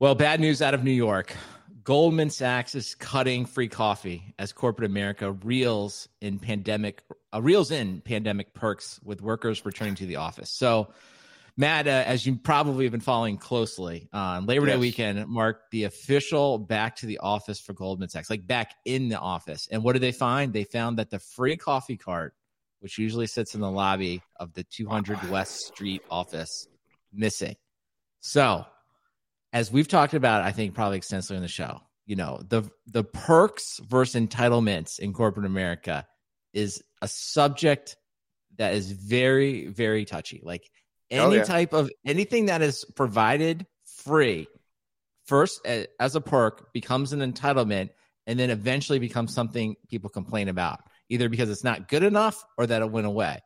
Well, bad news out of New York. Goldman Sachs is cutting free coffee as corporate America reels in pandemic uh, reels in pandemic perks with workers returning to the office. So, Matt, uh, as you probably have been following closely, uh, Labor yes. Day weekend marked the official back to the office for Goldman Sachs, like back in the office. And what did they find? They found that the free coffee cart, which usually sits in the lobby of the 200 West Street office, missing. So as we've talked about, I think probably extensively on the show, you know, the the perks versus entitlements in corporate America is a subject that is very, very touchy. Like oh, any yeah. type of anything that is provided free, first as a perk becomes an entitlement, and then eventually becomes something people complain about, either because it's not good enough or that it went away.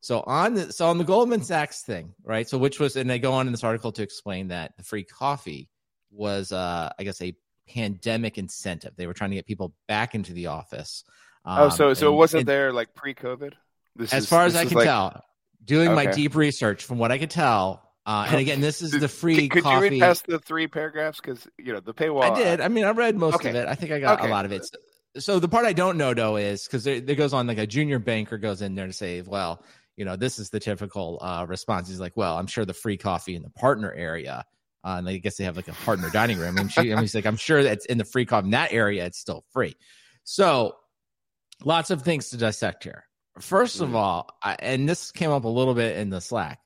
So on the so on the Goldman Sachs thing, right? So which was and they go on in this article to explain that the free coffee was uh I guess a pandemic incentive. They were trying to get people back into the office. Um, oh, so so and, it wasn't and, there like pre-COVID? This as is, far as I can like... tell, doing okay. my deep research, from what I could tell, uh, and again, this is the free. Could, could you read past the three paragraphs? Because you know the paywall. I did. I mean, I read most okay. of it. I think I got okay. a lot of it. So, so the part I don't know though is because there, there, goes on like a junior banker goes in there to say, well, you know, this is the typical uh, response. He's like, well, I'm sure the free coffee in the partner area. Uh, and I guess they have like a partner dining room. And she, mean, he's like, I'm sure that's in the free coffee in that area. It's still free. So lots of things to dissect here. First of mm. all, I, and this came up a little bit in the Slack,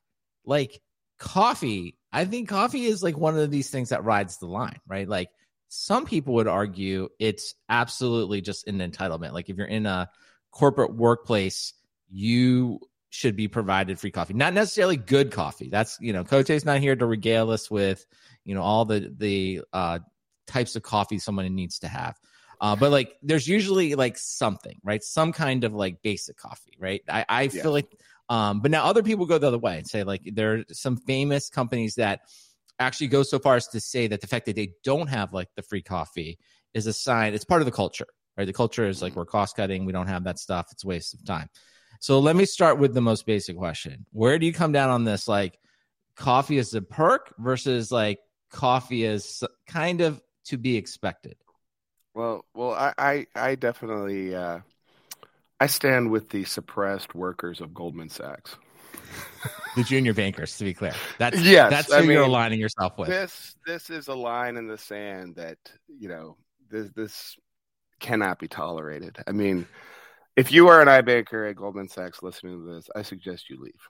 like coffee. I think coffee is like one of these things that rides the line, right? Like some people would argue it's absolutely just an entitlement. Like if you're in a corporate workplace, you should be provided free coffee. Not necessarily good coffee. That's you know, Cote's not here to regale us with you know all the the uh, types of coffee someone needs to have. Uh, but like, there's usually like something, right? Some kind of like basic coffee, right? I, I yeah. feel like, um, but now other people go the other way and say like there are some famous companies that actually go so far as to say that the fact that they don't have like the free coffee is a sign. It's part of the culture, right? The culture is like mm-hmm. we're cost cutting. We don't have that stuff. It's a waste of time. So let me start with the most basic question. Where do you come down on this? Like coffee is a perk versus like coffee is kind of to be expected. Well, well, I, I, I definitely, uh, I stand with the suppressed workers of Goldman Sachs. the junior bankers, to be clear. That's yes, that's who I mean, you're aligning yourself with. This this is a line in the sand that you know this this cannot be tolerated. I mean, if you are an iBanker at Goldman Sachs listening to this, I suggest you leave.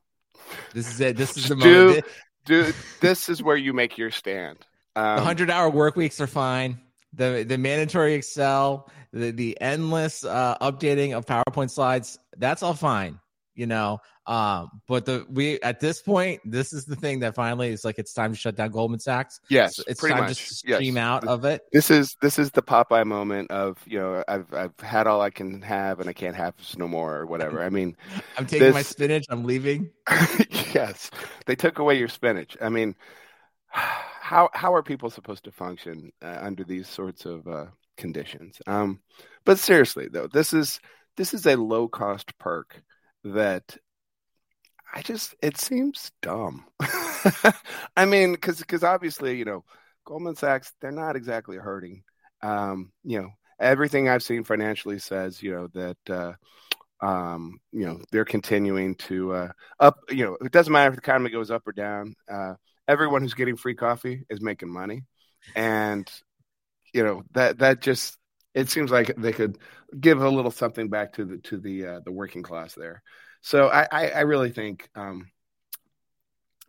This is it. This is the moment. Do this is where you make your stand. Um, the hundred hour work weeks are fine. The the mandatory Excel, the the endless uh, updating of PowerPoint slides, that's all fine you know. Um, but the we at this point, this is the thing that finally is like it's time to shut down Goldman Sachs. Yes, it's time much. to stream yes. out of it. This is this is the Popeye moment of you know I've I've had all I can have and I can't have no more or whatever. I mean, I'm taking this... my spinach. I'm leaving. yes, they took away your spinach. I mean, how how are people supposed to function uh, under these sorts of uh, conditions? Um, but seriously though, this is this is a low cost perk that I just it seems dumb. I mean, because because obviously you know Goldman Sachs they're not exactly hurting. Um, you know everything I've seen financially says you know that uh, um, you know they're continuing to uh, up. You know it doesn't matter if the economy goes up or down. Uh, everyone who's getting free coffee is making money, and you know that that just it seems like they could give a little something back to the to the uh, the working class there. So I I, I really think um,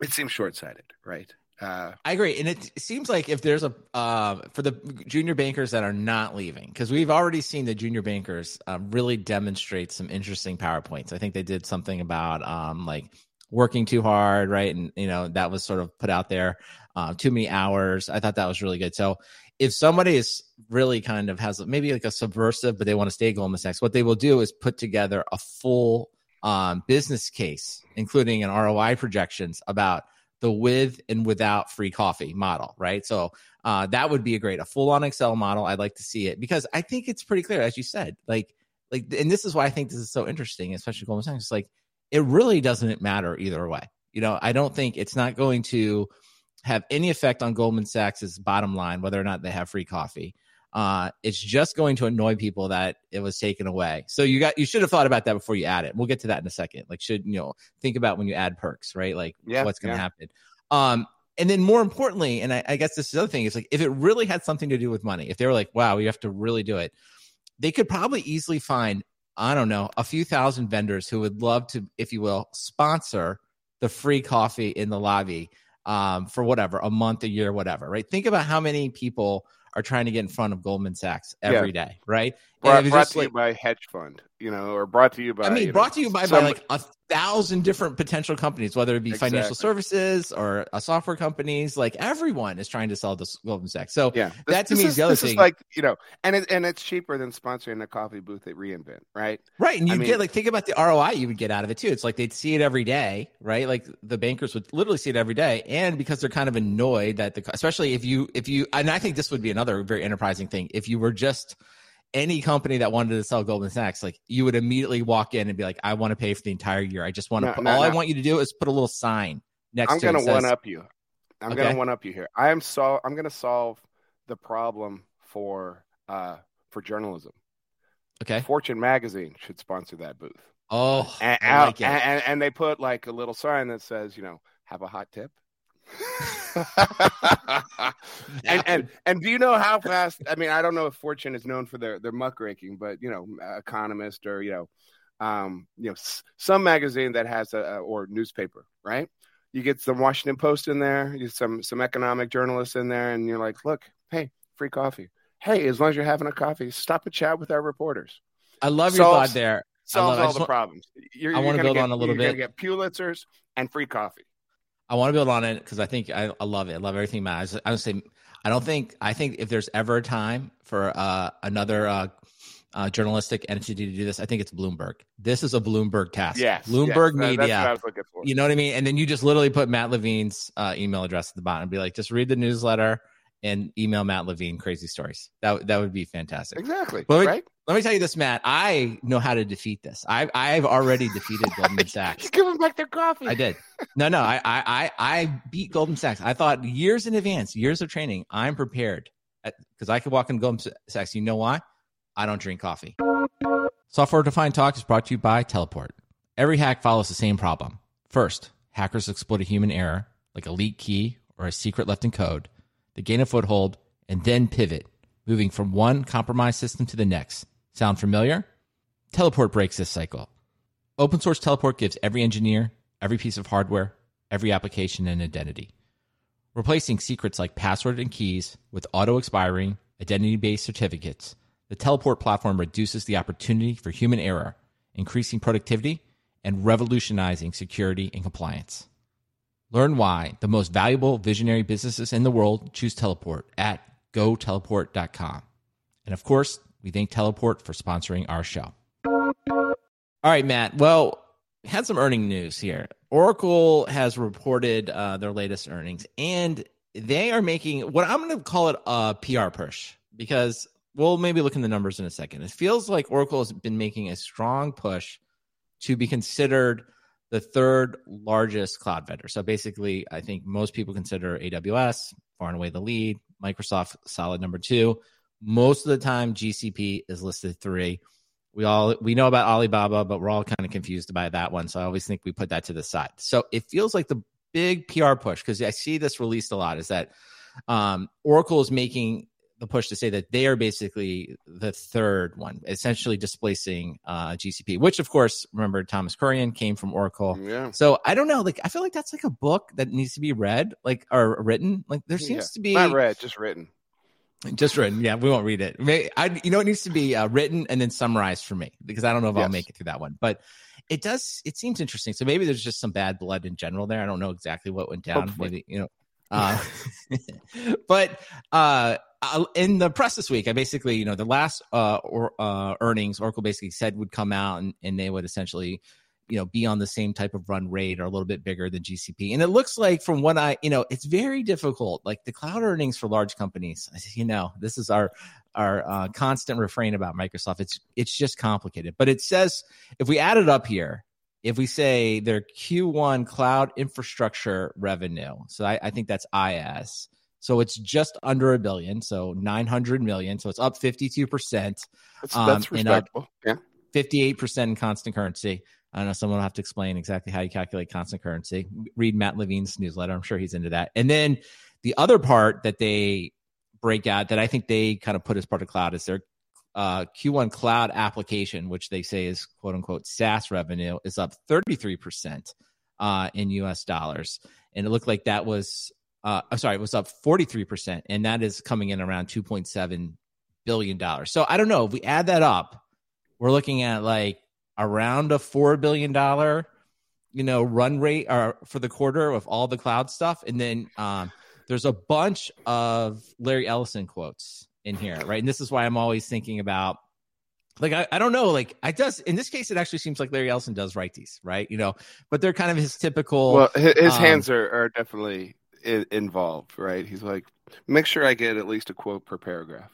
it seems short sighted, right? Uh, I agree, and it seems like if there's a uh, for the junior bankers that are not leaving, because we've already seen the junior bankers uh, really demonstrate some interesting powerpoints. I think they did something about um, like working too hard, right? And you know that was sort of put out there. Uh, too many hours. I thought that was really good. So if somebody is really kind of has maybe like a subversive, but they want to stay Goldman Sachs, what they will do is put together a full um, business case, including an ROI projections about the with and without free coffee model, right? So uh, that would be a great, a full on Excel model. I'd like to see it because I think it's pretty clear, as you said, like, like, and this is why I think this is so interesting, especially Goldman Sachs. It's like, it really doesn't matter either way. You know, I don't think it's not going to have any effect on Goldman Sachs's bottom line, whether or not they have free coffee. Uh, it's just going to annoy people that it was taken away. So you got you should have thought about that before you add it. We'll get to that in a second. Like should you know think about when you add perks, right? Like yeah, what's going to yeah. happen. Um, and then more importantly, and I, I guess this is the other thing is like if it really had something to do with money, if they were like, wow, you have to really do it, they could probably easily find I don't know a few thousand vendors who would love to, if you will, sponsor the free coffee in the lobby um, for whatever a month, a year, whatever. Right? Think about how many people are trying to get in front of Goldman Sachs every yeah. day, right? Brought, brought to like, you by hedge fund, you know, or brought to you by. I mean, brought know, to you by, some, by like a thousand different potential companies, whether it be exactly. financial services or a software companies. Like everyone is trying to sell this Goldman Sachs. So yeah, this, that to me is, is the other thing. like you know, and it, and it's cheaper than sponsoring a coffee booth at reInvent, right? Right, and you get like think about the ROI you would get out of it too. It's like they'd see it every day, right? Like the bankers would literally see it every day, and because they're kind of annoyed that the, especially if you if you, and I think this would be another very enterprising thing if you were just any company that wanted to sell Goldman Sachs, like you would immediately walk in and be like, I want to pay for the entire year. I just want to, no, put, no, all no. I want you to do is put a little sign next to this. I'm gonna one up you. I'm okay. gonna one up you here. I am so I'm gonna solve the problem for uh for journalism. Okay. Fortune magazine should sponsor that booth. Oh, and, like and, and they put like a little sign that says, you know, have a hot tip. and, and and do you know how fast? I mean, I don't know if Fortune is known for their their muckraking, but you know, Economist or you know, um, you know, some magazine that has a or newspaper, right? You get some Washington Post in there, you some some economic journalists in there, and you're like, look, hey, free coffee. Hey, as long as you're having a coffee, stop a chat with our reporters. I love your thought there. Solves all the want, problems. You're, I want to build get, on a little bit. You're get Pulitzers and free coffee. I want to build on it because I think I, I, love it. I love everything about it. I don't say I don't think I think if there's ever a time for uh, another uh, uh, journalistic entity to do this, I think it's Bloomberg. This is a Bloomberg task. Yes, Bloomberg yes, Media. You know what I mean? And then you just literally put Matt Levine's uh, email address at the bottom and be like, just read the newsletter and email Matt Levine crazy stories. That that would be fantastic. Exactly. Let me, right. Let me tell you this, Matt. I know how to defeat this. I I've already defeated Goldman Sachs. Give them back their coffee. I did. No, no. I I I beat Goldman Sachs. I thought years in advance, years of training. I'm prepared because I could walk in Goldman Sachs. You know why? I don't drink coffee. Software Defined Talk is brought to you by Teleport. Every hack follows the same problem. First, hackers exploit a human error, like a leak key or a secret left in code they gain a foothold, and then pivot, moving from one compromised system to the next. Sound familiar? Teleport breaks this cycle. Open source Teleport gives every engineer, every piece of hardware, every application and identity. Replacing secrets like password and keys with auto expiring, identity based certificates, the Teleport platform reduces the opportunity for human error, increasing productivity and revolutionizing security and compliance. Learn why the most valuable visionary businesses in the world choose Teleport at goteleport.com. And of course, we thank Teleport for sponsoring our show. All right, Matt. Well, had some earning news here. Oracle has reported uh, their latest earnings, and they are making what I'm going to call it a PR push because we'll maybe look in the numbers in a second. It feels like Oracle has been making a strong push to be considered the third largest cloud vendor. So basically, I think most people consider AWS far and away the lead, Microsoft solid number two. Most of the time, GCP is listed three. We all we know about Alibaba, but we're all kind of confused about that one. So I always think we put that to the side. So it feels like the big PR push because I see this released a lot is that um, Oracle is making the push to say that they are basically the third one, essentially displacing uh, GCP, which of course, remember Thomas Kurian came from Oracle. Yeah. So I don't know, like I feel like that's like a book that needs to be read, like or written. Like there seems yeah. to be not read, just written. Just written, yeah. We won't read it. I, you know, it needs to be uh, written and then summarized for me because I don't know if yes. I'll make it through that one. But it does. It seems interesting. So maybe there's just some bad blood in general there. I don't know exactly what went down. Hopefully. Maybe you know. Uh, but uh, in the press this week, I basically, you know, the last uh, or, uh, earnings Oracle basically said would come out and, and they would essentially, you know, be on the same type of run rate or a little bit bigger than GCP. And it looks like from what I, you know, it's very difficult. Like the cloud earnings for large companies, you know, this is our our uh, constant refrain about Microsoft. It's it's just complicated. But it says if we add it up here, if we say their Q1 cloud infrastructure revenue, so I, I think that's IaaS. So it's just under a billion, so 900 million. So it's up 52%. That's, um, that's respectable. yeah. 58% in constant currency. I don't know. Someone will have to explain exactly how you calculate constant currency. Read Matt Levine's newsletter. I'm sure he's into that. And then the other part that they break out that I think they kind of put as part of cloud is their uh, Q1 cloud application, which they say is quote unquote SaaS revenue, is up 33% uh, in US dollars. And it looked like that was, uh, sorry, it was up 43%. And that is coming in around $2.7 billion. So I don't know. If we add that up, we're looking at like around a $4 billion you know run rate or for the quarter of all the cloud stuff. And then um, there's a bunch of larry ellison quotes in here, right? And this is why I'm always thinking about like I, I don't know like i does in this case it actually seems like larry ellison does write these right? You know but they're kind of his typical well his, his um, hands are, are definitely involved right? He's like make sure i get at least a quote per paragraph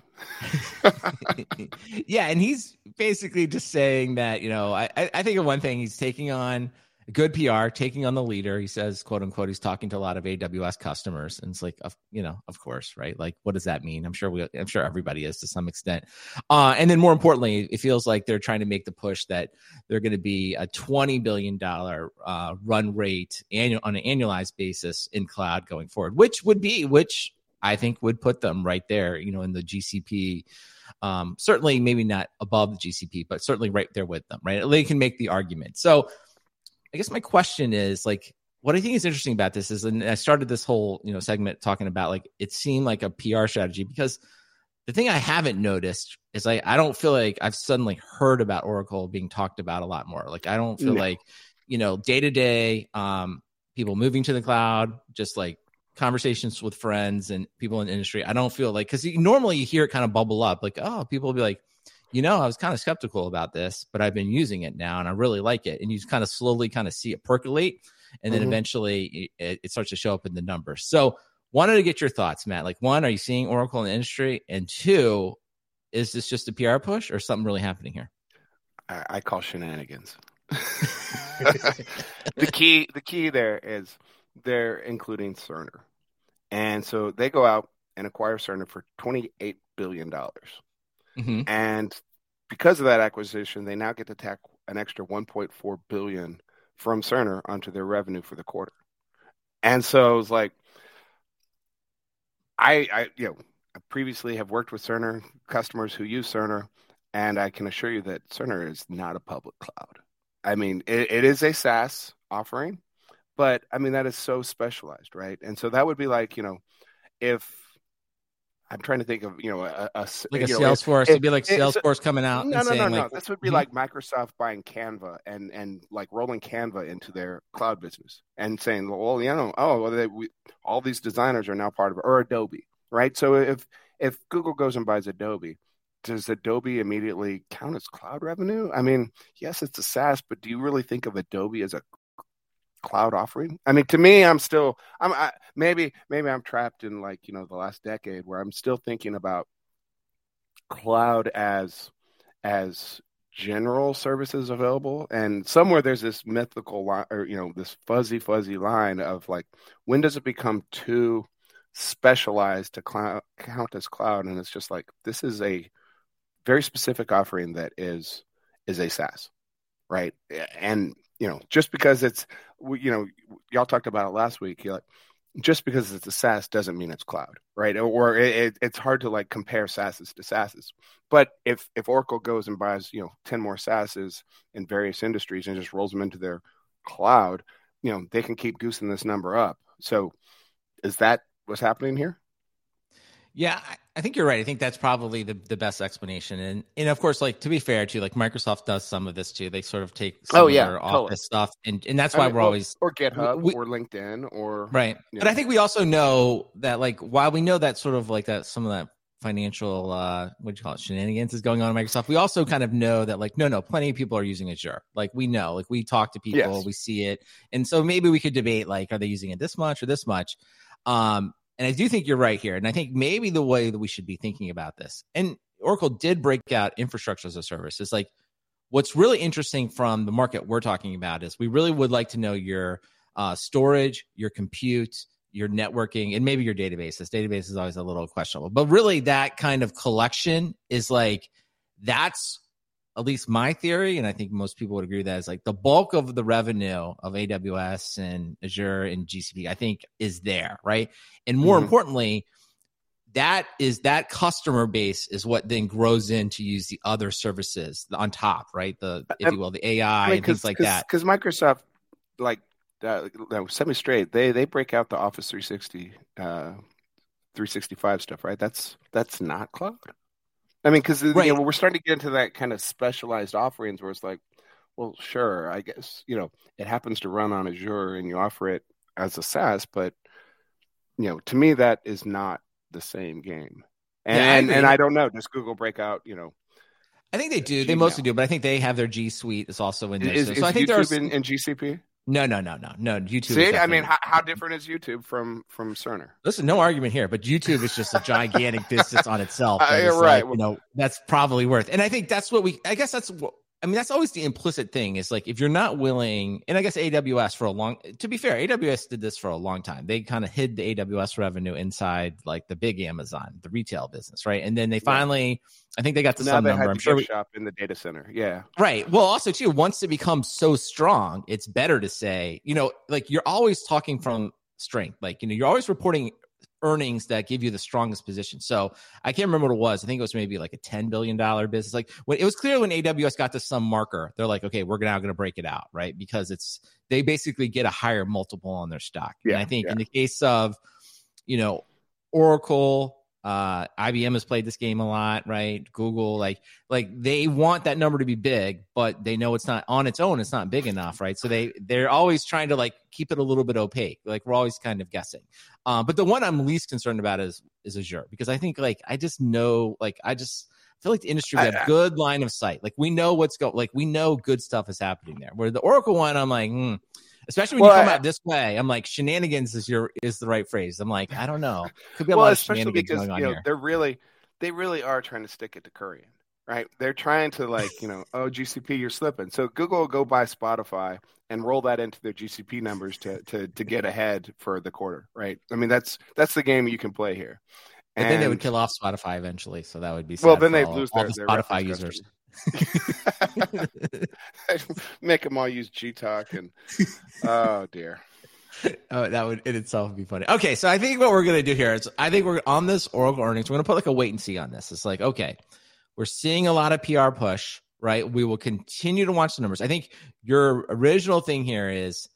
yeah and he's basically just saying that you know i i think of one thing he's taking on good PR, taking on the leader. He says, quote unquote, he's talking to a lot of AWS customers. And it's like, you know, of course, right? Like, what does that mean? I'm sure we, I'm sure everybody is to some extent. Uh, and then more importantly, it feels like they're trying to make the push that they're going to be a $20 billion uh, run rate annual, on an annualized basis in cloud going forward, which would be, which I think would put them right there, you know, in the GCP um, certainly maybe not above the GCP, but certainly right there with them, right? They can make the argument. So I guess my question is like, what I think is interesting about this is, and I started this whole you know segment talking about like it seemed like a PR strategy because the thing I haven't noticed is like I don't feel like I've suddenly heard about Oracle being talked about a lot more. Like I don't feel no. like you know day to day um people moving to the cloud, just like conversations with friends and people in the industry. I don't feel like because normally you hear it kind of bubble up, like oh people will be like you know, I was kind of skeptical about this, but I've been using it now and I really like it. And you kind of slowly kind of see it percolate. And then mm-hmm. eventually it, it, starts to show up in the numbers. So, wanted to get your thoughts, Matt. Like, one, are you seeing Oracle in the industry? And two, is this just a PR push or something really happening here? I, I call shenanigans. the key, the key there is they're including Cerner, and so they go out and acquire Cerner for twenty eight billion dollars. Mm-hmm. And because of that acquisition, they now get to tack an extra 1.4 billion from Cerner onto their revenue for the quarter. And so it's like, I, I, you know, I previously have worked with Cerner customers who use Cerner, and I can assure you that Cerner is not a public cloud. I mean, it, it is a SaaS offering, but I mean that is so specialized, right? And so that would be like, you know, if I'm trying to think of you know a, a like a Salesforce. It, it'd be like Salesforce coming out. No, no, no, no. Like, this would be mm-hmm. like Microsoft buying Canva and and like rolling Canva into their cloud business and saying, well, you know, oh, well, they, we, all these designers are now part of it, or Adobe, right? So if if Google goes and buys Adobe, does Adobe immediately count as cloud revenue? I mean, yes, it's a SaaS, but do you really think of Adobe as a cloud offering. I mean, to me, I'm still, I'm I, maybe maybe I'm trapped in like you know the last decade where I'm still thinking about cloud as as general services available. And somewhere there's this mythical line or you know this fuzzy fuzzy line of like when does it become too specialized to cloud, count as cloud? And it's just like this is a very specific offering that is is a SaaS right? And you know just because it's you know, y'all talked about it last week. Like, just because it's a SaaS doesn't mean it's cloud, right? Or it, it's hard to like compare SaaSes to SaaSes. But if if Oracle goes and buys you know ten more SaaSes in various industries and just rolls them into their cloud, you know they can keep goosing this number up. So, is that what's happening here? Yeah, I think you're right. I think that's probably the, the best explanation. And and of course, like to be fair to like Microsoft does some of this too. They sort of take some oh, yeah, of their totally. office stuff and, and that's why I mean, we're always or GitHub we, or LinkedIn or right. But know. I think we also know that like while we know that sort of like that some of that financial uh what do you call it shenanigans is going on in Microsoft, we also kind of know that like no no plenty of people are using Azure. Like we know, like we talk to people, yes. we see it. And so maybe we could debate like are they using it this much or this much? Um and I do think you're right here. And I think maybe the way that we should be thinking about this, and Oracle did break out infrastructure as a service. It's like, what's really interesting from the market we're talking about is we really would like to know your uh, storage, your compute, your networking, and maybe your databases. Database is always a little questionable, but really that kind of collection is like that's at least my theory, and I think most people would agree with that is like the bulk of the revenue of AWS and Azure and GCP, I think, is there, right? And more mm-hmm. importantly, that is that customer base is what then grows in to use the other services on top, right? The if you will, the AI I mean, and things like that. Because Microsoft, like, uh, set me straight. They they break out the Office 360, uh, 365 stuff, right? That's that's not cloud. I mean, because right. you know, we're starting to get into that kind of specialized offerings where it's like, well, sure, I guess you know it happens to run on Azure and you offer it as a SaaS, but you know, to me that is not the same game. And yeah, and, and I don't know, does Google break out? You know, I think they uh, do. They mostly do, but I think they have their G Suite is also in there. Is, so, is I think YouTube in, in GCP. No, no, no, no, no. YouTube. See, I mean, how, how, different is YouTube from from Cerner? Listen, no argument here, but YouTube is just a gigantic business on itself. Uh, right. Like, you know, that's probably worth. And I think that's what we. I guess that's what I mean, that's always the implicit thing is like if you're not willing, and I guess AWS for a long, to be fair, AWS did this for a long time. They kind of hid the AWS revenue inside like the big Amazon, the retail business, right? And then they finally, yeah. I think they got to so some number. I'm sure we, shop in the data center. Yeah, right. Well, also too, once it becomes so strong, it's better to say, you know, like you're always talking from strength. Like you know, you're always reporting earnings that give you the strongest position. So I can't remember what it was. I think it was maybe like a $10 billion business. Like when it was clear when AWS got to some marker, they're like, okay, we're now going to break it out, right? Because it's, they basically get a higher multiple on their stock. Yeah, and I think yeah. in the case of, you know, Oracle, uh, IBM has played this game a lot, right? Google, like, like they want that number to be big, but they know it's not on its own. It's not big enough, right? So they they're always trying to like keep it a little bit opaque. Like we're always kind of guessing. Um, but the one I'm least concerned about is is Azure because I think like I just know like I just feel like the industry we have good line of sight. Like we know what's going. Like we know good stuff is happening there. Where the Oracle one, I'm like. Hmm, especially when well, you come I, out this way. I'm like shenanigans is your is the right phrase. I'm like I don't know. Could be a well, lot of shenanigans because, going on you know, here. They're really they really are trying to stick it to Kurian, right? They're trying to like you know oh GCP you're slipping. So Google will go buy Spotify and roll that into their GCP numbers to to to get ahead for the quarter, right? I mean that's that's the game you can play here. And, and then they would kill off Spotify eventually, so that would be well. Then they lose their, the their Spotify users. Make them all use Gtalk and oh dear. Oh, that would in itself be funny. Okay, so I think what we're gonna do here is I think we're on this Oracle earnings. We're gonna put like a wait and see on this. It's like okay, we're seeing a lot of PR push, right? We will continue to watch the numbers. I think your original thing here is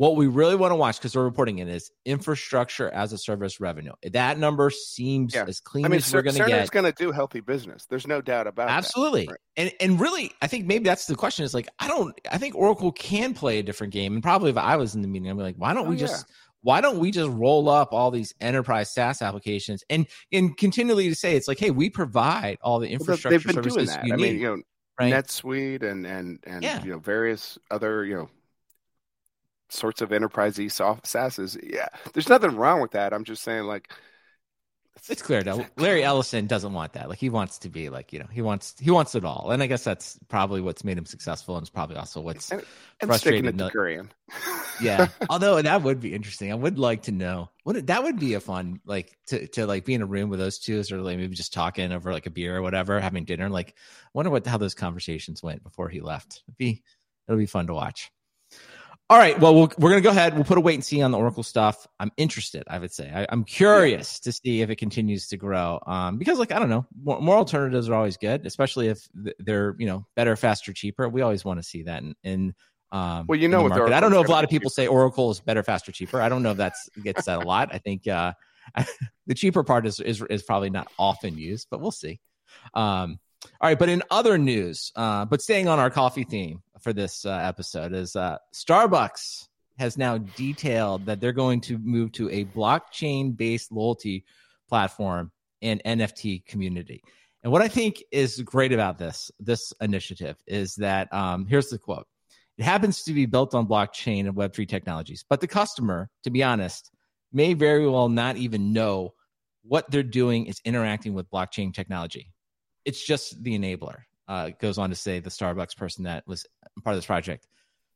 what we really want to watch because we're reporting it is infrastructure as a service revenue. That number seems yeah. as clean I mean, as we're going to get. going to do healthy business. There's no doubt about Absolutely. Right. And and really, I think maybe that's the question. Is like I don't. I think Oracle can play a different game. And probably if I was in the meeting, I'd be like, why don't oh, we just why don't we just roll up all these enterprise SaaS applications and and continually to say it's like, hey, we provide all the infrastructure well, services doing that. I mean, you know, right? NetSuite and and and yeah. you know various other you know sorts of enterprisey soft SaaSes. Yeah, there's nothing wrong with that. I'm just saying, like, it's clear though. Larry Ellison doesn't want that. Like, he wants to be like, you know, he wants he wants it all, and I guess that's probably what's made him successful, and it's probably also what's and, and frustrating. Kurian. yeah, although that would be interesting. I would like to know. What that would be a fun like to to like be in a room with those two, or like maybe just talking over like a beer or whatever, having dinner. Like, wonder what how those conversations went before he left. It'd be it'll be fun to watch. All right. Well, we we are going to go ahead. We'll put a wait and see on the Oracle stuff. I'm interested. I would say I, am curious yeah. to see if it continues to grow. Um, because like I don't know, more, more alternatives are always good, especially if they're you know better, faster, cheaper. We always want to see that in, in um, well, you know, what I don't know if a lot of people say Oracle is better, faster, cheaper. I don't know if that's gets said a lot. I think uh, the cheaper part is, is is probably not often used, but we'll see. Um, all right, but in other news, uh, but staying on our coffee theme, for this uh, episode is uh, Starbucks has now detailed that they're going to move to a blockchain based loyalty platform and NFT community. And what I think is great about this this initiative is that um, here's the quote: "It happens to be built on blockchain and Web three technologies, but the customer, to be honest, may very well not even know what they're doing is interacting with blockchain technology. It's just the enabler." Uh, goes on to say the Starbucks person that was part of this project.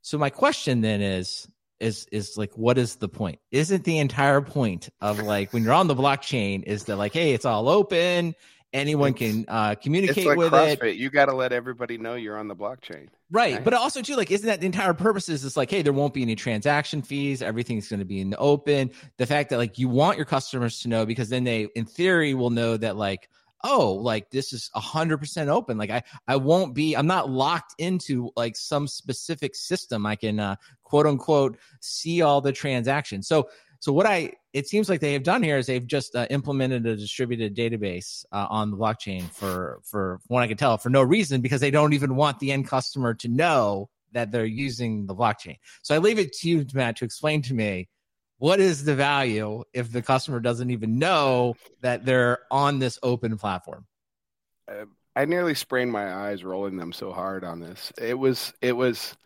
So my question then is is is like what is the point? Isn't the entire point of like when you're on the blockchain is that like hey it's all open anyone it's, can uh, communicate like with CrossFit. it. You got to let everybody know you're on the blockchain. Right. But also too, like, isn't that the entire purpose is it's like, hey, there won't be any transaction fees. Everything's going to be in the open. The fact that like you want your customers to know because then they in theory will know that like, oh, like this is a hundred percent open. Like I, I won't be, I'm not locked into like some specific system. I can uh, quote unquote see all the transactions. So so what I it seems like they have done here is they've just uh, implemented a distributed database uh, on the blockchain for for what I can tell for no reason because they don't even want the end customer to know that they're using the blockchain. So I leave it to you, Matt, to explain to me what is the value if the customer doesn't even know that they're on this open platform. Uh, I nearly sprained my eyes rolling them so hard on this. It was it was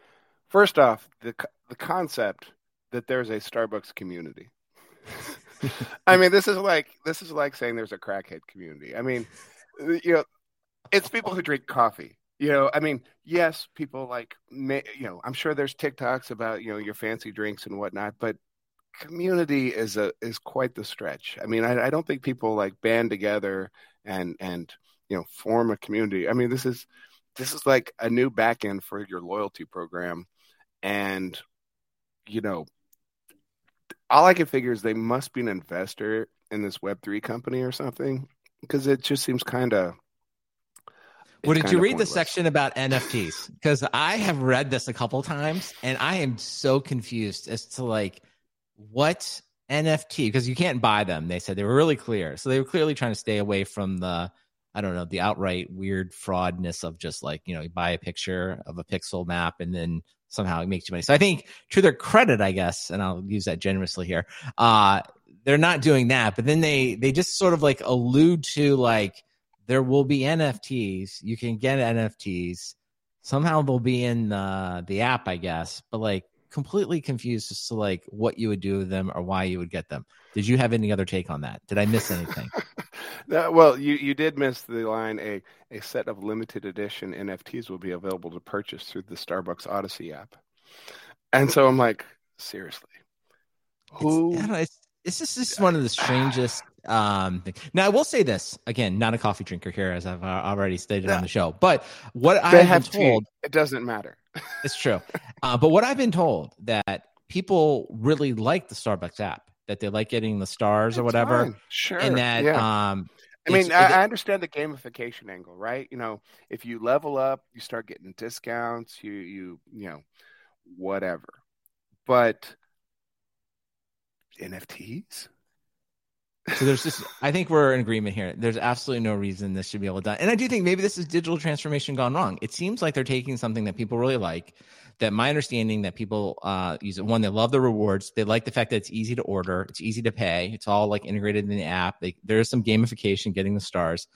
first off the the concept that there's a Starbucks community. I mean, this is like this is like saying there's a crackhead community. I mean, you know, it's people who drink coffee. You know, I mean, yes, people like, you know, I'm sure there's TikToks about you know your fancy drinks and whatnot, but community is a is quite the stretch. I mean, I, I don't think people like band together and and you know form a community. I mean, this is this is like a new backend for your loyalty program, and you know all I can figure is they must be an investor in this Web three company or something because it just seems kind of. Well, did you read pointless. the section about NFTs? Because I have read this a couple times and I am so confused as to like what NFT because you can't buy them. They said they were really clear, so they were clearly trying to stay away from the I don't know the outright weird fraudness of just like you know you buy a picture of a pixel map and then somehow it makes you money. So I think to their credit, I guess, and I'll use that generously here, uh, they're not doing that, but then they they just sort of like allude to like there will be NFTs. You can get NFTs. Somehow they'll be in the the app, I guess, but like completely confused as to like what you would do with them or why you would get them. Did you have any other take on that? Did I miss anything? no, well, you, you did miss the line a, a set of limited edition NFTs will be available to purchase through the Starbucks Odyssey app. And so I'm like, seriously. Who it's, know, it's, it's just, it's one of the strangest um now i will say this again not a coffee drinker here as i've uh, already stated on the show but what i have told it doesn't matter it's true uh, but what i've been told that people really like the starbucks app that they like getting the stars or whatever. Fine. Sure. And that yeah. um I mean, I, I, understand the gamification angle, right? You know, if you level up, you start getting discounts, you you you know, whatever. But NFTs? So there's just I think we're in agreement here. There's absolutely no reason this should be able to done. And I do think maybe this is digital transformation gone wrong. It seems like they're taking something that people really like that my understanding that people uh, use it. One, they love the rewards. They like the fact that it's easy to order, it's easy to pay, it's all like integrated in the app. They, there is some gamification, getting the stars.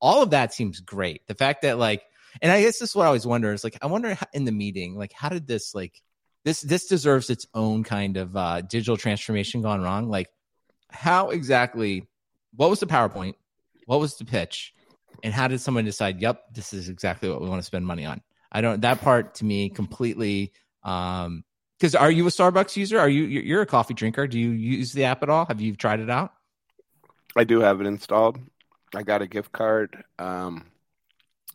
All of that seems great. The fact that like, and I guess this is what I always wonder is like, I wonder how, in the meeting, like, how did this like this this deserves its own kind of uh, digital transformation gone wrong? Like, how exactly? What was the PowerPoint? What was the pitch? And how did someone decide? Yep, this is exactly what we want to spend money on. I don't that part to me completely um because are you a Starbucks user? Are you you're a coffee drinker? Do you use the app at all? Have you tried it out? I do have it installed. I got a gift card. Um,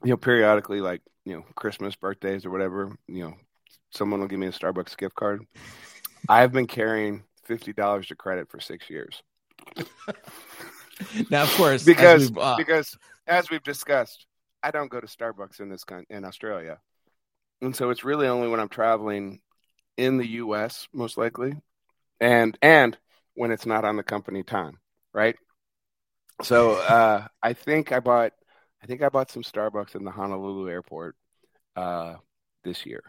you know, periodically, like you know, Christmas, birthdays, or whatever. You know, someone will give me a Starbucks gift card. I've been carrying fifty dollars to credit for six years. now, of course, because as uh, because as we've discussed, I don't go to Starbucks in this con- in Australia, and so it's really only when I'm traveling in the U.S. most likely, and and when it's not on the company time, right? So uh, I think I bought I think I bought some Starbucks in the Honolulu airport uh, this year.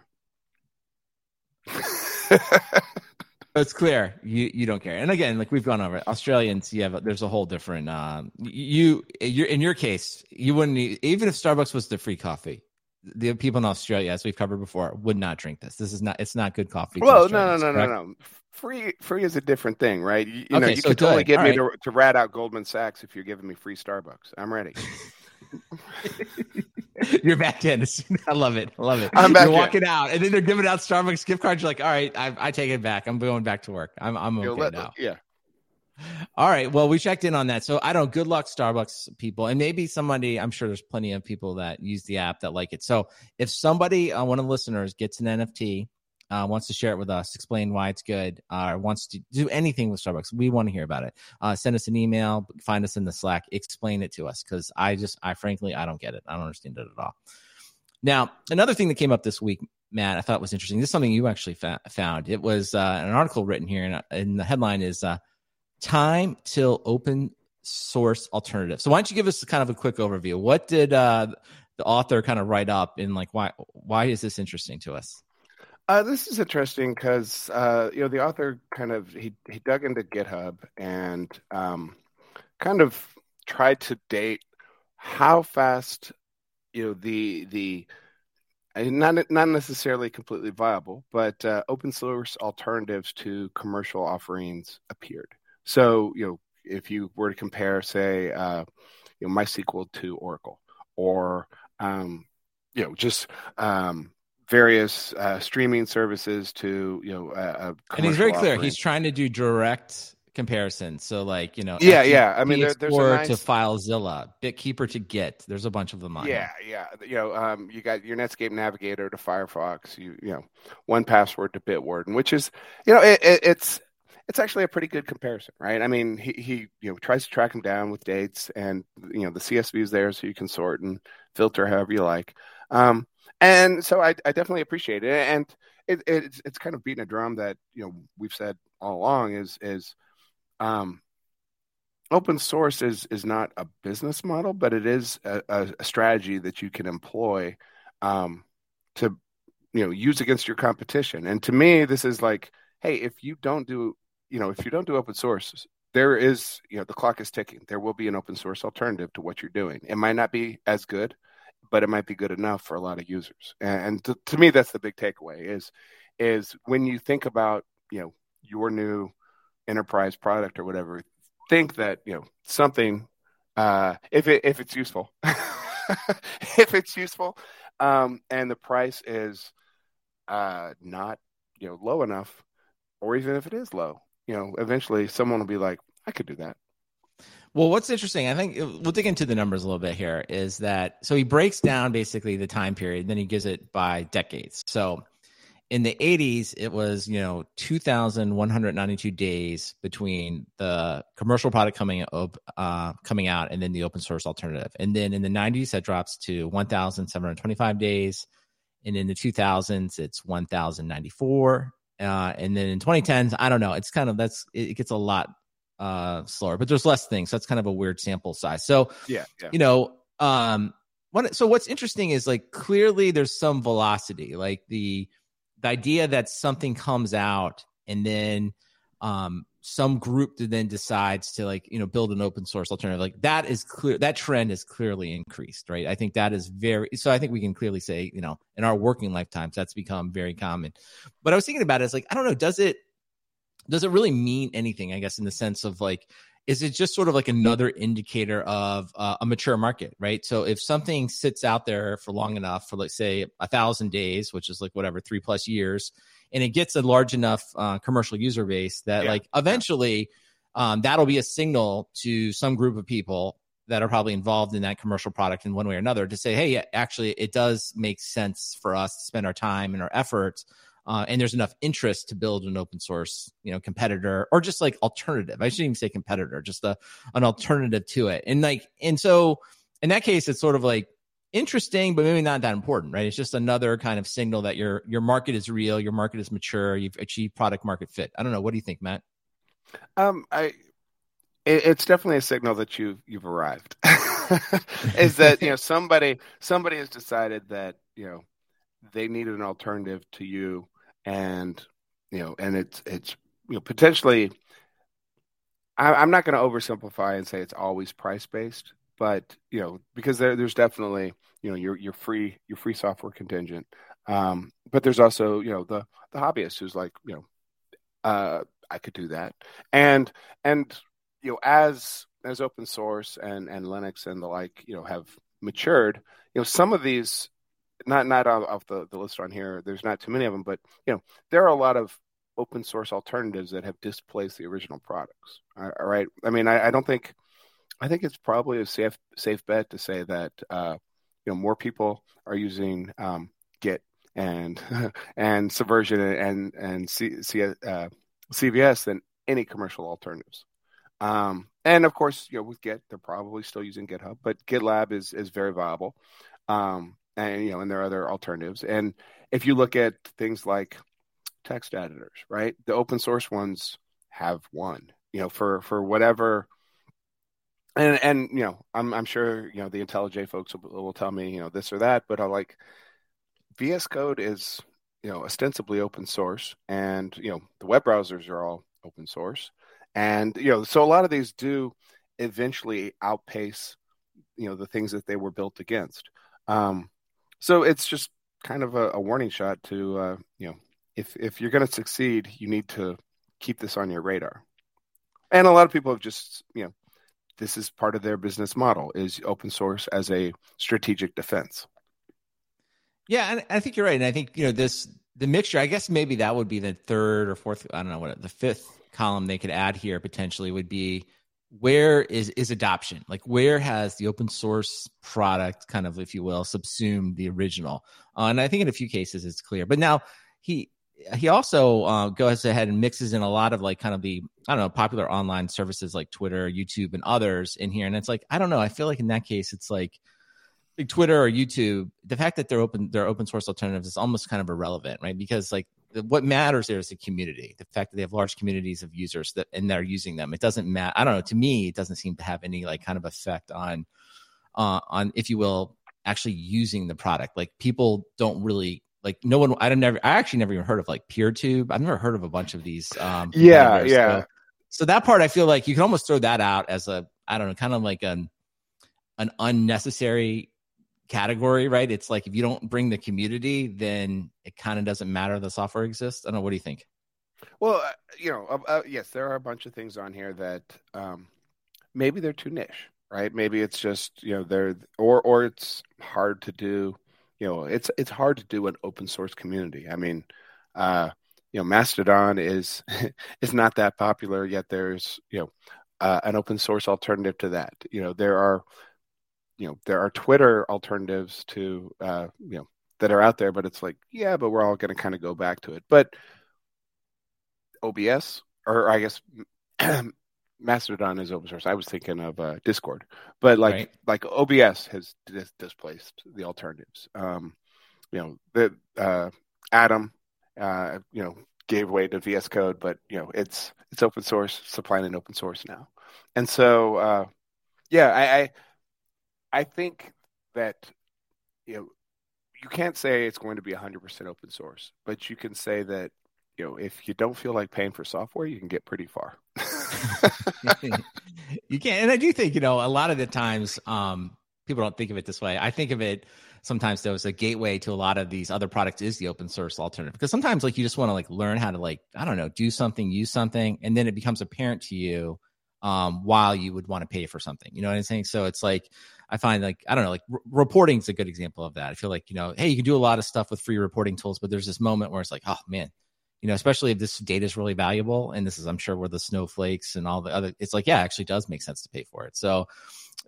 it's clear you you don't care. And again, like we've gone over it, Australians, you have there's a whole different. Um, you you in your case, you wouldn't even if Starbucks was the free coffee. The people in Australia, as we've covered before, would not drink this. This is not. It's not good coffee. Well, no, no, no, no, no. Free, free is a different thing, right? You, you okay, know, you so can totally get All me right. to, to rat out Goldman Sachs if you're giving me free Starbucks. I'm ready. You're back in. I love it. I love it. I'm back. You're walking in. out, and then they're giving out Starbucks gift cards. You're like, all right, I, I take it back. I'm going back to work. I'm I'm okay let, now. Yeah. All right. Well, we checked in on that. So I don't. Good luck, Starbucks people, and maybe somebody. I'm sure there's plenty of people that use the app that like it. So if somebody, uh, one of the listeners, gets an NFT uh, wants to share it with us, explain why it's good, uh, or wants to do anything with Starbucks, we want to hear about it. Uh, send us an email, find us in the Slack, explain it to us because I just, I frankly, I don't get it. I don't understand it at all. Now, another thing that came up this week, Matt, I thought was interesting. This is something you actually fa- found. It was uh, an article written here, and, and the headline is uh, "Time till Open Source Alternative." So, why don't you give us kind of a quick overview? What did uh, the author kind of write up, and like why why is this interesting to us? Uh, this is interesting because uh, you know the author kind of he he dug into GitHub and um, kind of tried to date how fast you know the the not not necessarily completely viable, but uh, open source alternatives to commercial offerings appeared. So you know if you were to compare, say, uh, you know MySQL to Oracle, or um, you know just um, various uh, streaming services to you know uh, and he's very clear offering. he's trying to do direct comparison so like you know yeah yeah i mean there, there's a nice... to filezilla bitkeeper to git there's a bunch of them on yeah here. yeah you know um, you got your netscape navigator to firefox you you know 1Password to bitwarden which is you know it, it, it's it's actually a pretty good comparison, right? I mean, he, he you know tries to track them down with dates, and you know the CSV is there, so you can sort and filter however you like. Um, and so I, I definitely appreciate it. And it, it's it's kind of beating a drum that you know we've said all along is is um, open source is is not a business model, but it is a, a strategy that you can employ um, to you know use against your competition. And to me, this is like, hey, if you don't do you know if you don't do open source, there is you know the clock is ticking. There will be an open source alternative to what you're doing. It might not be as good but it might be good enough for a lot of users. And to, to me, that's the big takeaway is is when you think about you know your new enterprise product or whatever, think that you know something uh, if it if it's useful, if it's useful, um, and the price is uh, not you know low enough, or even if it is low, you know, eventually someone will be like, I could do that. Well, what's interesting, I think uh, we'll dig into the numbers a little bit here, is that so he breaks down basically the time period, then he gives it by decades. So in the 80s, it was, you know, 2,192 days between the commercial product coming up, uh, coming out and then the open source alternative. And then in the 90s, that drops to 1,725 days. And in the 2000s, it's 1,094. Uh, and then in 2010s, I don't know. It's kind of that's it gets a lot uh slower but there's less things. So that's kind of a weird sample size. So yeah, yeah. you know um what so what's interesting is like clearly there's some velocity like the the idea that something comes out and then um some group then decides to like you know build an open source alternative like that is clear that trend is clearly increased right? I think that is very so i think we can clearly say you know in our working lifetimes that's become very common. But i was thinking about it it's like i don't know does it does it really mean anything i guess in the sense of like is it just sort of like another indicator of uh, a mature market right so if something sits out there for long enough for let's say a thousand days which is like whatever three plus years and it gets a large enough uh, commercial user base that yeah. like eventually um, that'll be a signal to some group of people that are probably involved in that commercial product in one way or another to say hey actually it does make sense for us to spend our time and our efforts uh, and there's enough interest to build an open source, you know, competitor or just like alternative. I shouldn't even say competitor, just a an alternative to it. And like, and so in that case, it's sort of like interesting, but maybe not that important, right? It's just another kind of signal that your your market is real, your market is mature, you've achieved product market fit. I don't know. What do you think, Matt? Um, I it's definitely a signal that you've you've arrived. is that you know somebody somebody has decided that you know they need an alternative to you and you know, and it's it's you know potentially. I, am not going to oversimplify and say it's always price based, but you know because there, there's definitely you know your your free your free software contingent, um, but there's also you know the the hobbyist who's like you know uh, I could do that, and and you know as as open source and and Linux and the like you know have matured, you know, some of these, not not off the, the list on here, there's not too many of them, but you know, there are a lot of open source alternatives that have displaced the original products. All right. I mean, I, I don't think, I think it's probably a safe safe bet to say that uh, you know more people are using um, Git and and Subversion and and C, C, uh, CVS than any commercial alternatives. Um, and of course, you know, with Git, they're probably still using GitHub, but GitLab is is very viable. Um, and you know, and there are other alternatives. And if you look at things like text editors, right? The open source ones have won, you know, for for whatever. And and you know, I'm I'm sure you know the IntelliJ folks will, will tell me you know this or that, but I like VS Code is you know ostensibly open source, and you know the web browsers are all open source, and you know so a lot of these do eventually outpace you know the things that they were built against. Um, so it's just kind of a, a warning shot to uh, you know if if you're going to succeed, you need to keep this on your radar. And a lot of people have just, you know, this is part of their business model is open source as a strategic defense. Yeah, and I think you're right. And I think, you know, this the mixture, I guess maybe that would be the third or fourth, I don't know what the fifth column they could add here potentially would be where is is adoption? Like where has the open source product kind of, if you will, subsumed the original? Uh, and I think in a few cases it's clear. But now he he also uh, goes ahead and mixes in a lot of like kind of the I don't know popular online services like Twitter, YouTube, and others in here. And it's like I don't know. I feel like in that case, it's like like Twitter or YouTube. The fact that they're open, they're open source alternatives is almost kind of irrelevant, right? Because like what matters there is the community. The fact that they have large communities of users that and they're using them. It doesn't matter. I don't know. To me, it doesn't seem to have any like kind of effect on uh, on if you will actually using the product. Like people don't really like no one I never I actually never even heard of like PeerTube. I've never heard of a bunch of these. Um, yeah, yeah. So, so, that part I feel like you can almost throw that out as a I don't know, kind of like an an unnecessary category, right? It's like if you don't bring the community, then it kind of doesn't matter the software exists. I don't know. What do you think? Well, uh, you know, uh, uh, yes, there are a bunch of things on here that um, maybe they're too niche, right? Maybe it's just you know they're or or it's hard to do you know it's it's hard to do an open source community i mean uh you know mastodon is is not that popular yet there's you know uh, an open source alternative to that you know there are you know there are twitter alternatives to uh you know that are out there but it's like yeah but we're all going to kind of go back to it but obs or i guess Mastodon is open source. I was thinking of uh, Discord, but like right. like OBS has dis- displaced the alternatives. Um, you know, the uh, Atom, uh, you know, gave way to VS Code, but you know, it's it's open source, supplying an open source now, and so uh, yeah, I, I I think that you know you can't say it's going to be 100% open source, but you can say that you know if you don't feel like paying for software, you can get pretty far. you can't. And I do think, you know, a lot of the times um, people don't think of it this way. I think of it sometimes though as a gateway to a lot of these other products is the open source alternative because sometimes like you just want to like learn how to like I don't know do something use something and then it becomes apparent to you um, while you would want to pay for something. You know what I'm saying? So it's like I find like I don't know like reporting is a good example of that. I feel like you know hey you can do a lot of stuff with free reporting tools, but there's this moment where it's like oh man you know, especially if this data is really valuable. And this is, I'm sure, where the snowflakes and all the other, it's like, yeah, actually does make sense to pay for it. So,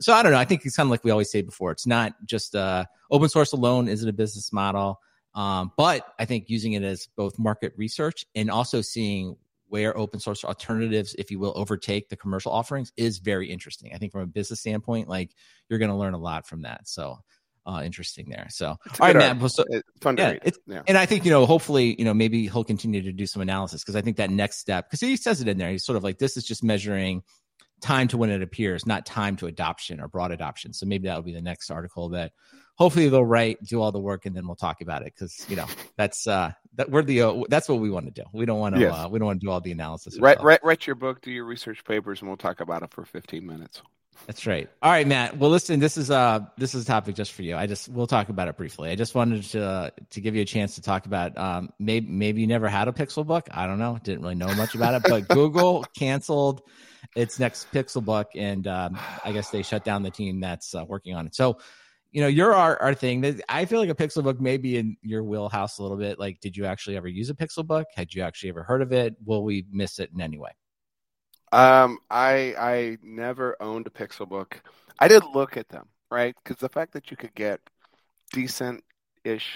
so I don't know. I think it's kind of like we always say before. It's not just uh, open source alone isn't a business model, um, but I think using it as both market research and also seeing where open source alternatives, if you will, overtake the commercial offerings is very interesting. I think from a business standpoint, like you're going to learn a lot from that. So uh, interesting there. So, all right, Matt. So, it's fun yeah, yeah, and I think you know, hopefully, you know, maybe he'll continue to do some analysis because I think that next step, because he says it in there, he's sort of like this is just measuring time to when it appears, not time to adoption or broad adoption. So maybe that will be the next article that hopefully they'll write, do all the work, and then we'll talk about it because you know that's uh that we're the uh, that's what we want to do. We don't want to yes. uh, we don't want to do all the analysis. Write, write write your book, do your research papers, and we'll talk about it for fifteen minutes. That's right. All right, Matt. Well, listen, this is uh this is a topic just for you. I just we'll talk about it briefly. I just wanted to uh, to give you a chance to talk about um maybe maybe you never had a Pixel book. I don't know. Didn't really know much about it, but Google canceled its next Pixel book, and um, I guess they shut down the team that's uh, working on it. So, you know, you're our, our thing. I feel like a Pixelbook may be in your wheelhouse a little bit. Like, did you actually ever use a pixel book? Had you actually ever heard of it? Will we miss it in any way? Um, I I never owned a pixel book. I did look at them, right? Because the fact that you could get decent ish,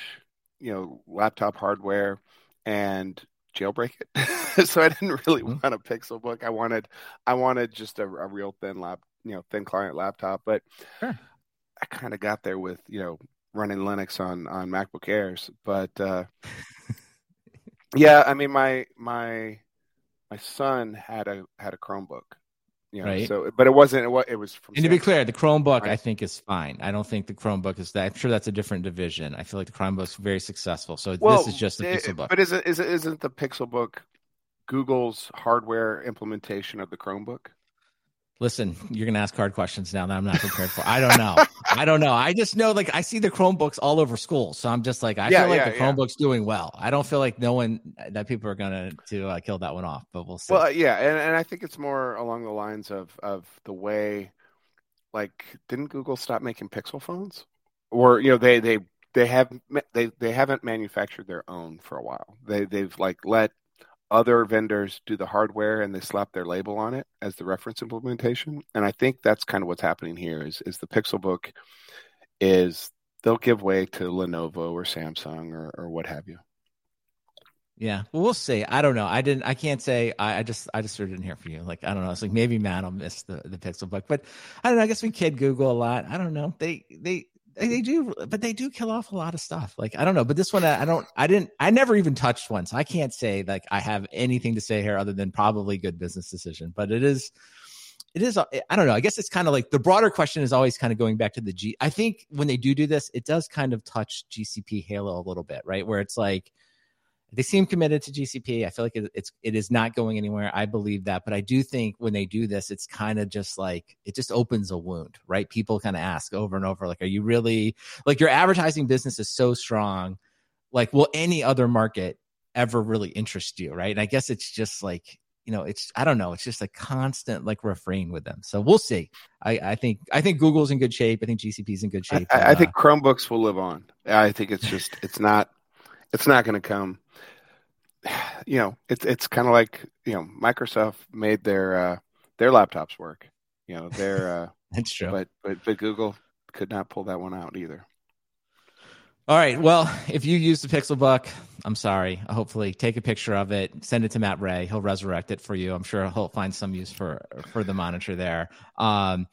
you know, laptop hardware and jailbreak it. so I didn't really mm-hmm. want a Pixel Book. I wanted I wanted just a, a real thin lap, you know, thin client laptop. But sure. I kind of got there with you know running Linux on on MacBook Airs. But uh, yeah, I mean my my my son had a had a Chromebook. You know, right. So, but it wasn't. It was, it was from. And to be clear, the Chromebook. I think is fine. I don't think the Chromebook is that. I'm sure that's a different division. I feel like the Chromebook's very successful. So well, this is just the it, Pixelbook. But is it, is it isn't the Pixelbook Google's hardware implementation of the Chromebook? Listen, you're gonna ask hard questions now that I'm not prepared for. I don't know. I don't know. I just know like I see the Chromebooks all over school, so I'm just like I yeah, feel like yeah, the Chromebook's yeah. doing well. I don't feel like no one that people are gonna to uh, kill that one off, but we'll see. Well, yeah, and, and I think it's more along the lines of of the way, like, didn't Google stop making Pixel phones, or you know they they they have they they haven't manufactured their own for a while. They they've like let other vendors do the hardware and they slap their label on it as the reference implementation. And I think that's kind of what's happening here is is the Pixelbook is they'll give way to Lenovo or Samsung or, or what have you. Yeah, well, we'll see. I don't know. I didn't. I can't say. I, I just. I just sort of didn't hear from you. Like I don't know. It's like maybe Matt will miss the the Pixelbook, but I don't know. I guess we kid Google a lot. I don't know. They they they do, but they do kill off a lot of stuff. Like I don't know, but this one I don't. I didn't. I never even touched one, so I can't say like I have anything to say here other than probably good business decision. But it is, it is. Uh, I don't know. I guess it's kind of like the broader question is always kind of going back to the G. I think when they do do this, it does kind of touch GCP Halo a little bit, right? Where it's like they seem committed to GCP. I feel like it, it's it is not going anywhere. I believe that, but I do think when they do this, it's kind of just like it just opens a wound, right? People kind of ask over and over, like, "Are you really like your advertising business is so strong? Like, will any other market ever really interest you, right?" And I guess it's just like you know, it's I don't know, it's just a constant like refrain with them. So we'll see. I, I think I think Google's in good shape. I think GCP's in good shape. I, I think uh, Chromebooks will live on. I think it's just it's not it's not going to come you know, it's it's kind of like you know, Microsoft made their uh, their laptops work. You know, their uh, that's true. But but but Google could not pull that one out either. All right. Well, if you use the Pixel Pixelbook, I'm sorry. Hopefully, take a picture of it, send it to Matt Ray. He'll resurrect it for you. I'm sure he'll find some use for for the monitor there. Um,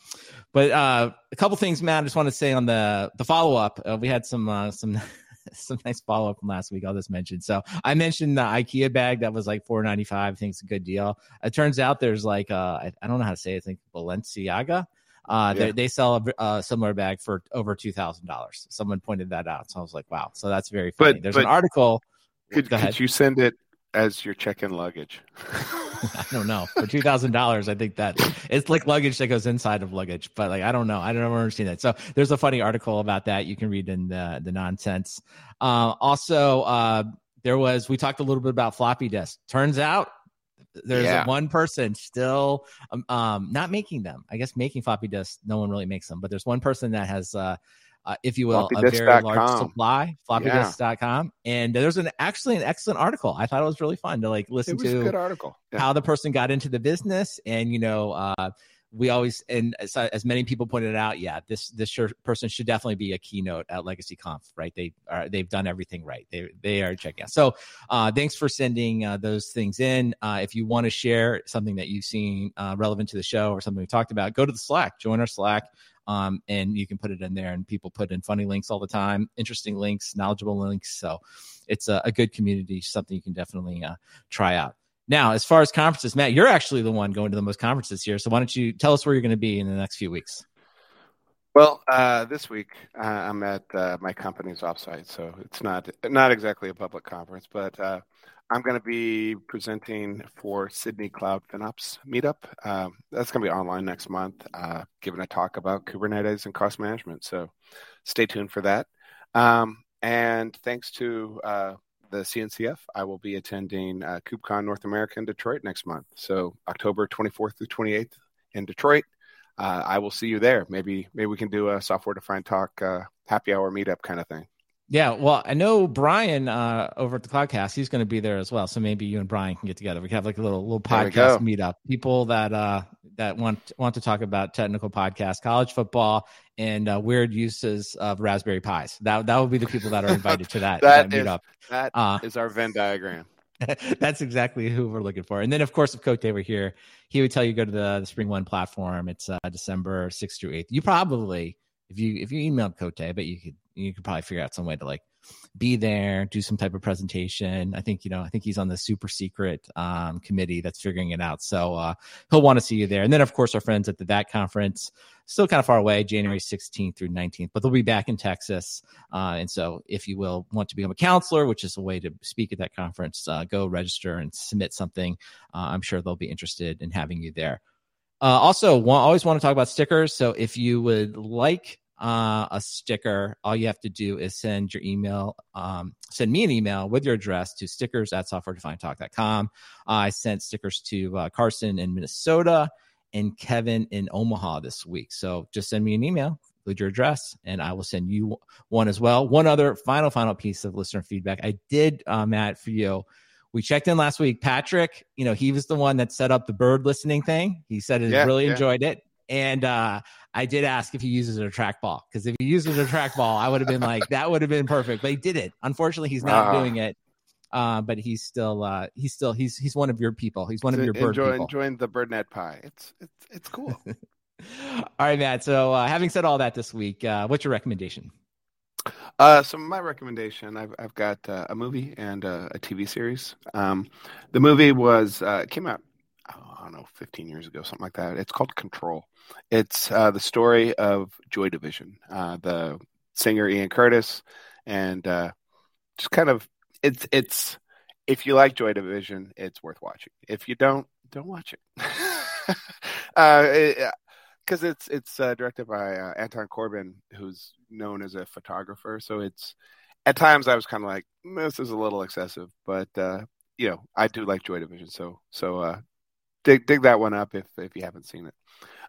but uh, a couple things, Matt. I just want to say on the the follow up. Uh, we had some uh, some some nice follow up from last week. I'll just mention. So I mentioned the IKEA bag that was like four ninety five. I think it's a good deal. It turns out there's like uh, I, I don't know how to say it. I think Balenciaga. Uh, yeah. they, sell a, a, similar bag for over two thousand dollars. Someone pointed that out, so I was like, "Wow!" So that's very funny. But, There's but an article. Could, could you send it as your check-in luggage? I don't know. For two thousand dollars, I think that it's like luggage that goes inside of luggage. But like, I don't know. I don't ever seen that. So there's a funny article about that. You can read in the the nonsense. Uh, also, uh, there was we talked a little bit about floppy disk. Turns out there's yeah. one person still um, um, not making them. I guess making floppy disks. No one really makes them, but there's one person that has uh, uh, if you will, a very large supply, floppydisks.com. Yeah. And there's an actually an excellent article. I thought it was really fun to like listen to good article. Yeah. how the person got into the business. And, you know, uh, we always, and as, as, many people pointed out, yeah, this, this person should definitely be a keynote at Legacy Conf, right? They are, they've done everything right. They, they are checking out. So, uh, thanks for sending uh, those things in. Uh, if you want to share something that you've seen uh, relevant to the show or something we talked about, go to the Slack, join our Slack. Um, and you can put it in there and people put in funny links all the time interesting links knowledgeable links. So it's a, a good community something you can definitely uh, try out. Now as far as conferences matt you're actually the one going to the most conferences here. So why don't you tell us where you're going to be in the next few weeks? Well, uh, this week uh, I'm at uh, my company's offsite, so it's not not exactly a public conference, but uh, I'm going to be presenting for Sydney Cloud FinOps meetup. Um, that's going to be online next month, uh, giving a talk about Kubernetes and cost management. So stay tuned for that. Um, and thanks to uh, the CNCF, I will be attending uh, KubeCon North America in Detroit next month. So October 24th through 28th in Detroit. uh, I will see you there. Maybe maybe we can do a software defined talk uh, happy hour meetup kind of thing. Yeah, well, I know Brian uh, over at the Cloudcast. He's going to be there as well. So maybe you and Brian can get together. We can have like a little little podcast meetup. People that uh, that want want to talk about technical podcasts, college football, and uh, weird uses of Raspberry Pis. That that would be the people that are invited to that, that, that meetup. Is, that uh, is our Venn diagram. That's exactly who we're looking for. And then, of course, if Cote were here, he would tell you go to the, the Spring One platform. It's uh, December sixth through eighth. You probably, if you if you emailed Cote, but you could you could probably figure out some way to like be there, do some type of presentation. I think, you know, I think he's on the super secret um, committee that's figuring it out. So uh, he'll want to see you there. And then, of course, our friends at the That conference, still kind of far away, January 16th through 19th, but they'll be back in Texas. Uh, and so, if you will want to become a counselor, which is a way to speak at that conference, uh, go register and submit something. Uh, I'm sure they'll be interested in having you there. Uh, also, want, always want to talk about stickers. So if you would like uh, a sticker, all you have to do is send your email, um, send me an email with your address to stickers at softwaredefinedtalk.com. Uh, I sent stickers to uh, Carson in Minnesota and Kevin in Omaha this week. So just send me an email with your address and I will send you one as well. One other final, final piece of listener feedback. I did, uh, Matt, for you. We checked in last week. Patrick, you know, he was the one that set up the bird listening thing. He said he yeah, really yeah. enjoyed it. And uh, I did ask if he uses a trackball because if he uses a trackball, I would have been like, that would have been perfect. But he did it. Unfortunately, he's not doing it. Uh, but he's still uh, he's still he's he's one of your people. He's one of your bird enjoy, people. Enjoying the BirdNET-Pi. It's it's it's cool. all right, Matt. So uh, having said all that this week, uh, what's your recommendation? Uh, so my recommendation, I've I've got uh, a movie and uh, a TV series. Um, the movie was uh, came out I don't know 15 years ago, something like that. It's called Control. It's uh, the story of Joy Division, uh, the singer Ian Curtis, and uh, just kind of it's it's if you like Joy Division, it's worth watching. If you don't, don't watch it. uh, because it, it's it's uh, directed by uh, Anton Corbijn, who's known as a photographer. So it's at times I was kind of like, this is a little excessive, but uh, you know, I do like Joy Division, so so uh, dig dig that one up if if you haven't seen it.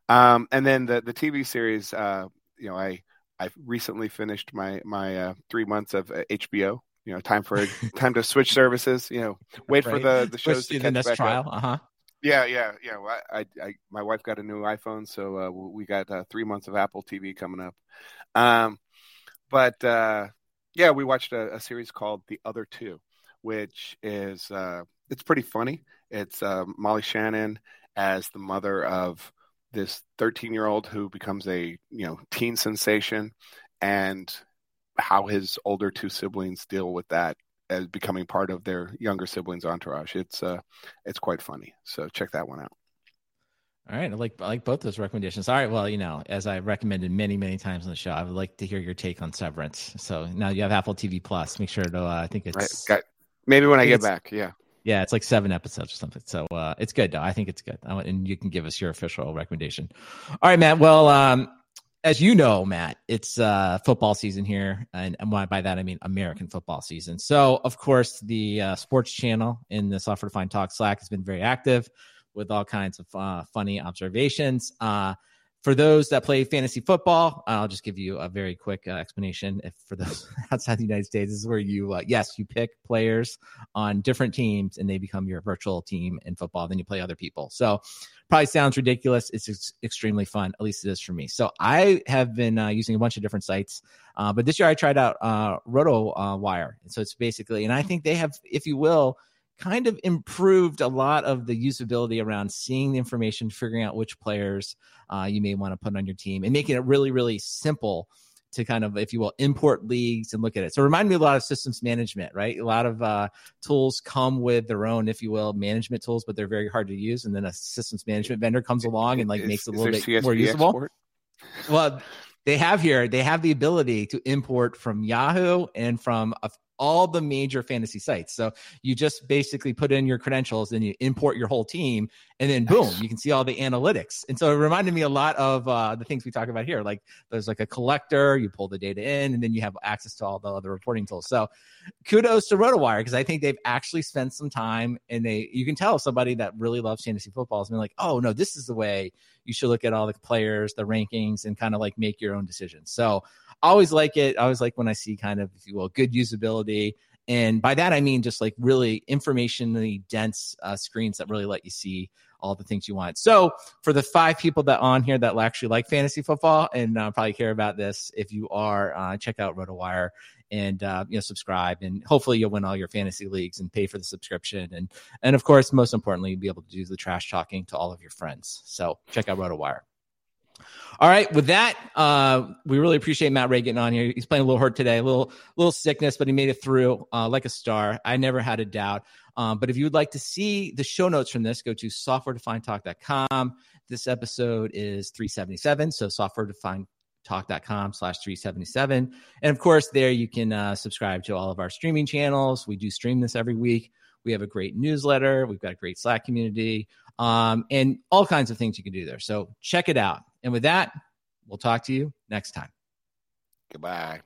Um, and then the the TV series, uh, you know, I I recently finished my my uh, three months of HBO. Uh, you know, time for time to switch services. You know, wait right. for the the shows to the next trial. Uh huh. Yeah, yeah, yeah. Well, I, I, my wife got a new iPhone, so uh, we got uh, three months of Apple TV coming up. Um, but uh, yeah, we watched a, a, series called The Other Two, which is uh, it's pretty funny. It's uh, Molly Shannon as the mother of this 13 year old who becomes a you know teen sensation and how his older two siblings deal with that as becoming part of their younger siblings entourage it's uh it's quite funny so check that one out all right, I like I like both those recommendations. All right, well, you know, as I recommended many many times on the show, I would like to hear your take on Severance. So now you have Apple TV Plus. Make sure to uh, I think it's right. maybe when I, I get back. Yeah, yeah, it's like seven episodes or something. So uh, it's good. Though. I think it's good. And you can give us your official recommendation. All right, Matt. Well, um, as you know, Matt, it's uh, football season here, and, and by that I mean American football season. So, of course, the uh, sports channel in the Software Defined Talk Slack has been very active with all kinds of uh, funny observations. Uh, for those that play fantasy football, I'll just give you a very quick uh, explanation. If for those outside the United States, this is where you, uh, yes, you pick players on different teams and they become your virtual team in football. Then you play other people. So probably sounds ridiculous. It's ex- extremely fun. At least it is for me. So I have been uh, using a bunch of different sites, uh, but this year I tried out uh, Roto uh, Wire. So it's basically, and I think they have, if you will, kind of improved a lot of the usability around seeing the information, figuring out which players uh, you may want to put on your team, and making it really, really simple to kind of, if you will, import leagues and look at it. So it reminded me a lot of systems management, right? A lot of uh, tools come with their own, if you will, management tools, but they're very hard to use. And then a systems management vendor comes along and like is, makes it a little bit CSV more usable. Export? Well, they have here, they have the ability to import from Yahoo and from a, all the major fantasy sites. So you just basically put in your credentials and you import your whole team, and then boom, you can see all the analytics. And so it reminded me a lot of uh, the things we talk about here. Like there's like a collector, you pull the data in, and then you have access to all the other reporting tools. So kudos to RotoWire because I think they've actually spent some time, and they you can tell somebody that really loves fantasy football has been like, oh no, this is the way you should look at all the players, the rankings, and kind of like make your own decisions. So I always like it. I always like when I see kind of, if you will, good usability. And by that, I mean just like really informationally dense uh, screens that really let you see all the things you want. So for the five people that on here that actually like fantasy football and uh, probably care about this, if you are, uh, check out RotoWire and uh, you know subscribe and hopefully you'll win all your fantasy leagues and pay for the subscription and and of course most importantly be able to do the trash talking to all of your friends so check out rotowire all right, with that, uh, we really appreciate Matt Ray getting on here. He's playing a little hurt today, a little little sickness, but he made it through uh, like a star. I never had a doubt. Um, but if you would like to see the show notes from this, go to softwaredefinedtalk.com. This episode is 377, so softwaredefinedtalk.com slash 377. And of course, there you can uh, subscribe to all of our streaming channels. We do stream this every week. We have a great newsletter. We've got a great Slack community um, and all kinds of things you can do there. So check it out. And with that, we'll talk to you next time. Goodbye.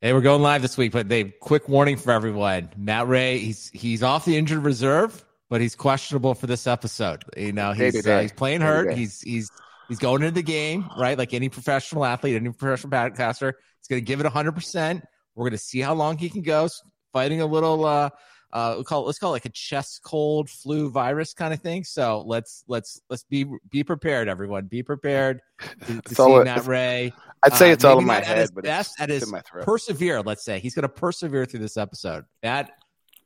Hey, we're going live this week, but they quick warning for everyone. Matt Ray, he's he's off the injured reserve, but he's questionable for this episode. You know, he's uh, he's playing hurt. He's he's he's going into the game, right? Like any professional athlete, any professional podcaster, he's going to give it 100%. We're going to see how long he can go fighting a little uh uh we call it, let's call it like a chest cold flu virus kind of thing. So let's let's let's be be prepared, everyone. Be prepared to, to see Matt Ray. I'd say uh, it's all in my head, but best at his persevere. Let's say he's going to persevere through this episode. Matt,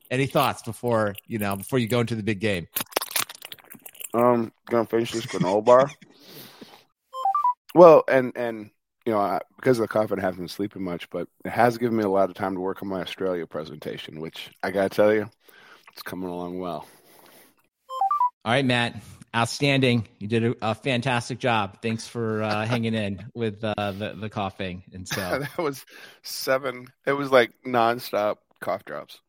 any thoughts before you know before you go into the big game? Um, gonna finish this granola bar. well, and and you know, I, because of the cough, I haven't been sleeping much, but it has given me a lot of time to work on my Australia presentation, which I got to tell you, it's coming along well. All right, Matt. Outstanding. You did a, a fantastic job. Thanks for uh, hanging in with uh, the, the coughing. And so that was seven, it was like nonstop cough drops.